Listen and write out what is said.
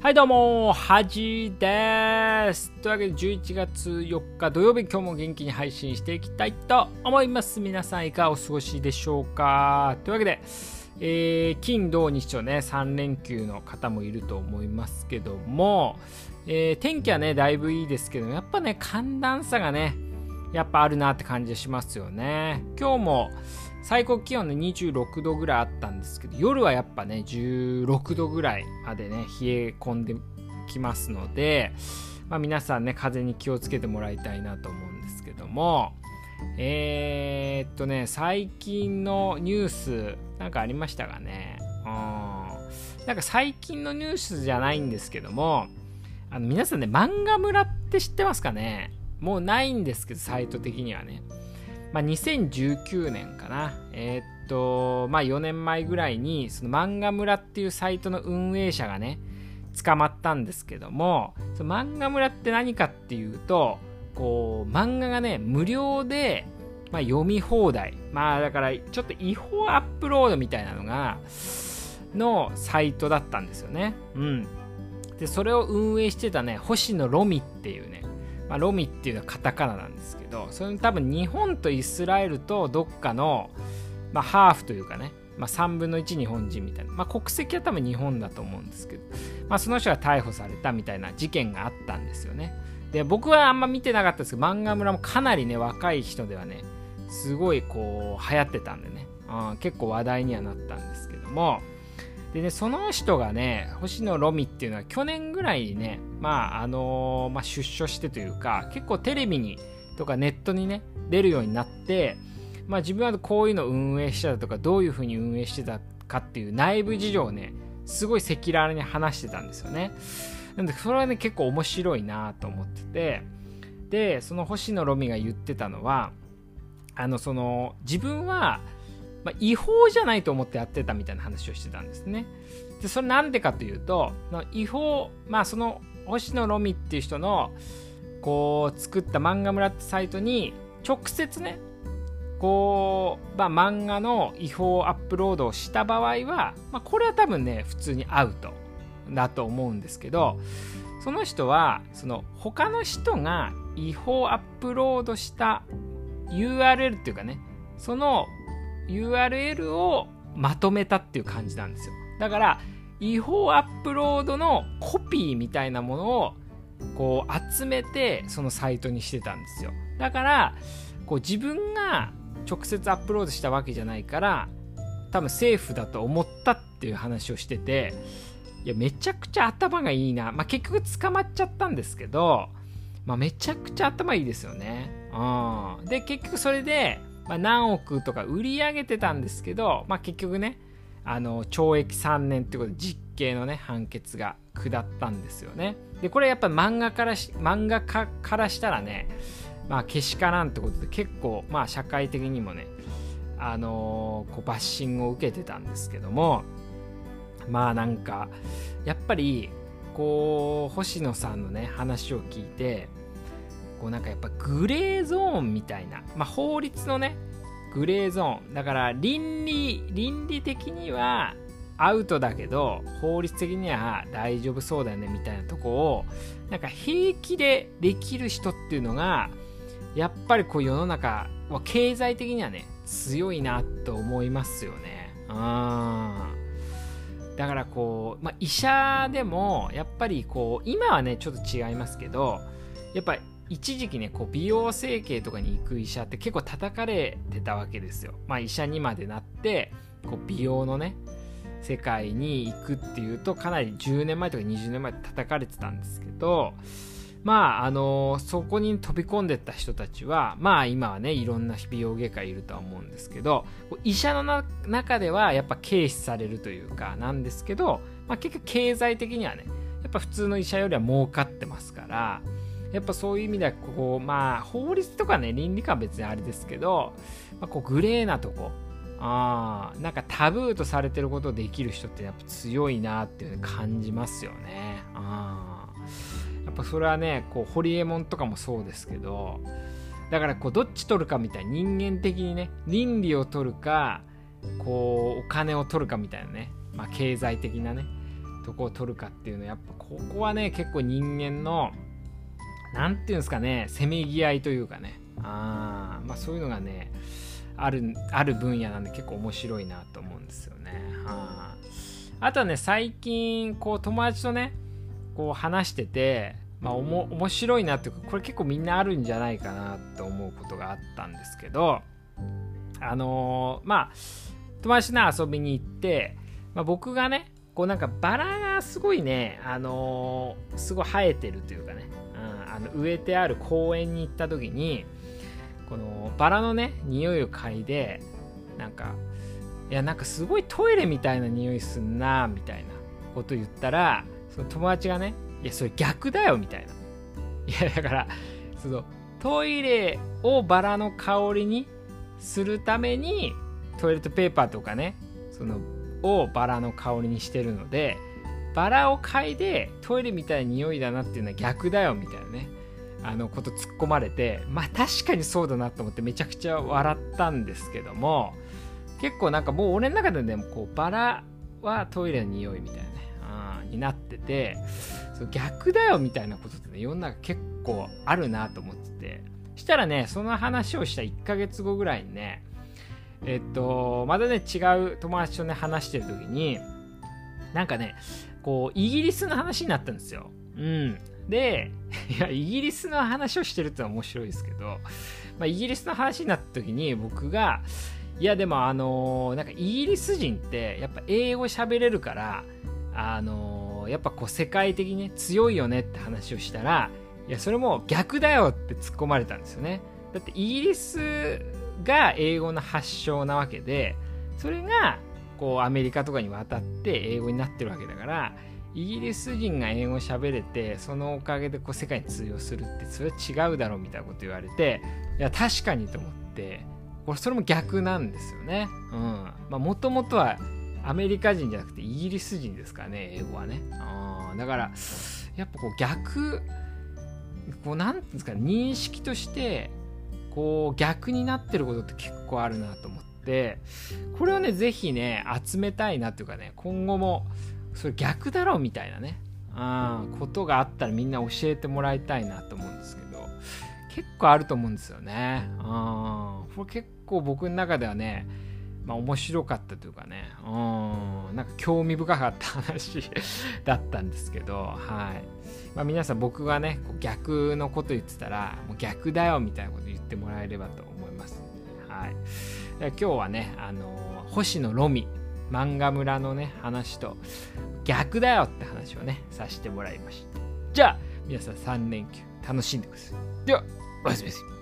はいどうも、はじです。というわけで11月4日土曜日、今日も元気に配信していきたいと思います。皆さんいかがお過ごしでしょうかというわけで、えー、金、土、日とね、3連休の方もいると思いますけども、えー、天気はね、だいぶいいですけど、やっぱね、寒暖差がね、やっぱあるなって感じがしますよね。今日も、最高気温ね26度ぐらいあったんですけど夜はやっぱね16度ぐらいまでね冷え込んできますので、まあ、皆さんね風に気をつけてもらいたいなと思うんですけどもえー、っとね最近のニュースなんかありましたかね？うん。なんか最近のニュースじゃないんですけどもあの皆さんね漫画村って知ってますかね？もうないんですけどサイト的にはね。まあ、2019年かな、えー、っと、まあ、4年前ぐらいに、その漫画村っていうサイトの運営者がね、捕まったんですけども、その漫画村って何かっていうと、こう、漫画がね、無料で、まあ、読み放題。まあ、だから、ちょっと違法アップロードみたいなのが、のサイトだったんですよね。うん。で、それを運営してたね、星野ロミっていうね、まあ、ロミっていうのはカタカナなんですけどそれ多分日本とイスラエルとどっかの、まあ、ハーフというかね、まあ、3分の1日本人みたいな、まあ、国籍は多分日本だと思うんですけど、まあ、その人が逮捕されたみたいな事件があったんですよね。で僕はあんま見てなかったですけど漫画村もかなりね若い人ではねすごいこう流行ってたんでね、うん、結構話題にはなったんですけどもでね、その人がね、星野ロミっていうのは去年ぐらいにね、まあ、あのー、まあ、出所してというか、結構テレビにとかネットにね、出るようになって、まあ、自分はこういうの運営してたとか、どういうふうに運営してたかっていう内部事情をね、すごい赤裸々に話してたんですよね。なんで、それはね、結構面白いなと思ってて、で、その星野ロミが言ってたのは、あの、その、自分は、まあ、違法じゃないと思ってやってたみたいな話をしてたんですね。で、それなんでかというと、違法、まあその星野ロミっていう人のこう作った漫画村ってサイトに直接ね、こう、まあ、漫画の違法アップロードをした場合は、まあ、これは多分ね、普通にアウトだと思うんですけど、その人は、その他の人が違法アップロードした URL っていうかね、その URL をまとめたっていう感じなんですよ。だから違法アップロードのコピーみたいなものをこう集めてそのサイトにしてたんですよ。だからこう自分が直接アップロードしたわけじゃないから多分セーフだと思ったっていう話をしてていやめちゃくちゃ頭がいいな、まあ、結局捕まっちゃったんですけど、まあ、めちゃくちゃ頭いいですよね、うん、で結局それでまあ、何億とか売り上げてたんですけど、まあ、結局ねあの懲役3年ってことで実刑のね判決が下ったんですよね。でこれやっぱ漫画からし漫画家からしたらねまあけしからんってことで結構まあ社会的にもねあのー、こうバッシングを受けてたんですけどもまあなんかやっぱりこう星野さんのね話を聞いてこうなんかやっぱグレーゾーンみたいな、まあ、法律のねグレーゾーン。だから倫理倫理的にはアウトだけど法律的には大丈夫そうだよねみたいなとこをなんか平気でできる人っていうのがやっぱりこう世の中は経済的にはね強いなと思いますよね。うんだからこう、まあ、医者でもやっぱりこう今はねちょっと違いますけどやっぱり一時期ねこう美容整形とかに行く医者って結構叩かれてたわけですよ。まあ、医者にまでなってこう美容のね世界に行くっていうとかなり10年前とか20年前叩かれてたんですけどまああのそこに飛び込んでった人たちはまあ今はねいろんな美容外科いるとは思うんですけど医者の中ではやっぱ軽視されるというかなんですけど、まあ、結局経済的にはねやっぱ普通の医者よりは儲かってますからやっぱそういう意味ではこうまあ法律とかね倫理観は別にあれですけど、まあ、こうグレーなとこあなんかタブーとされてることをできる人ってやっぱ強いなっていう感じますよね。あやっぱそれはねこうホリエモンとかもそうですけどだからこうどっち取るかみたいな人間的にね倫理を取るかこうお金を取るかみたいなね、まあ、経済的なねとこを取るかっていうのはやっぱここはね結構人間の何て言うんですかねせめぎ合いというかね。あまあそういうのがねあるある分野なんで結構面白いなと思うんですよね。はあ、あとはね最近こう友達とねこう話しててまあおも面白いなっていうかこれ結構みんなあるんじゃないかなと思うことがあったんですけどあのー、まあ友達と遊びに行って、まあ、僕がねこうなんかバラがすごいねあのー、すごい生えてるというかね、うん、の植えてある公園に行った時にこのバラのね匂いを嗅いでなんかいやなんかすごいトイレみたいな匂いすんなみたいなこと言ったらその友達がねいやそれ逆だよみたいな。いやだからそのトイレをバラの香りにするためにトイレットペーパーとかねそのをバラの香りにしてるのでバラを嗅いでトイレみたいな匂いだなっていうのは逆だよみたいなね。あのこと突っ込まれてまあ確かにそうだなと思ってめちゃくちゃ笑ったんですけども結構なんかもう俺の中でねこうバラはトイレの匂いみたいなね、うん、になっててそ逆だよみたいなことってね世の中結構あるなと思っててしたらねその話をした1ヶ月後ぐらいにねえっとまたね違う友達とね話してる時になんかねこうイギリスの話になったんですようんで、いや、イギリスの話をしてるってのは面白いですけど、まあ、イギリスの話になった時に僕が、いや、でもあのー、なんかイギリス人ってやっぱ英語喋れるから、あのー、やっぱこう世界的に、ね、強いよねって話をしたら、いや、それも逆だよって突っ込まれたんですよね。だってイギリスが英語の発祥なわけで、それがこうアメリカとかに渡って英語になってるわけだから、イギリス人が英語喋れてそのおかげでこう世界に通用するってそれは違うだろうみたいなこと言われていや確かにと思ってこれそれも逆なんですよね。もともとはアメリカ人じゃなくてイギリス人ですからね英語はね。だからやっぱこう逆こうなんていうんですか認識としてこう逆になってることって結構あるなと思って。これをね是非ね集めたいなというかね今後もそれ逆だろうみたいなね、うん、ことがあったらみんな教えてもらいたいなと思うんですけど結構あると思うんですよね、うん、これ結構僕の中ではねまあ、面白かったというかね、うん、なんか興味深かった話 だったんですけど、はい。まあ、皆さん僕がね逆のこと言ってたらもう逆だよみたいなこと言ってもらえればと思います、はい、今日はね、あの星野ロミ漫画村のね話と逆だよって話をねさせてもらいました。じゃあ皆さん3連休楽しんでください。ではおやすみなさい。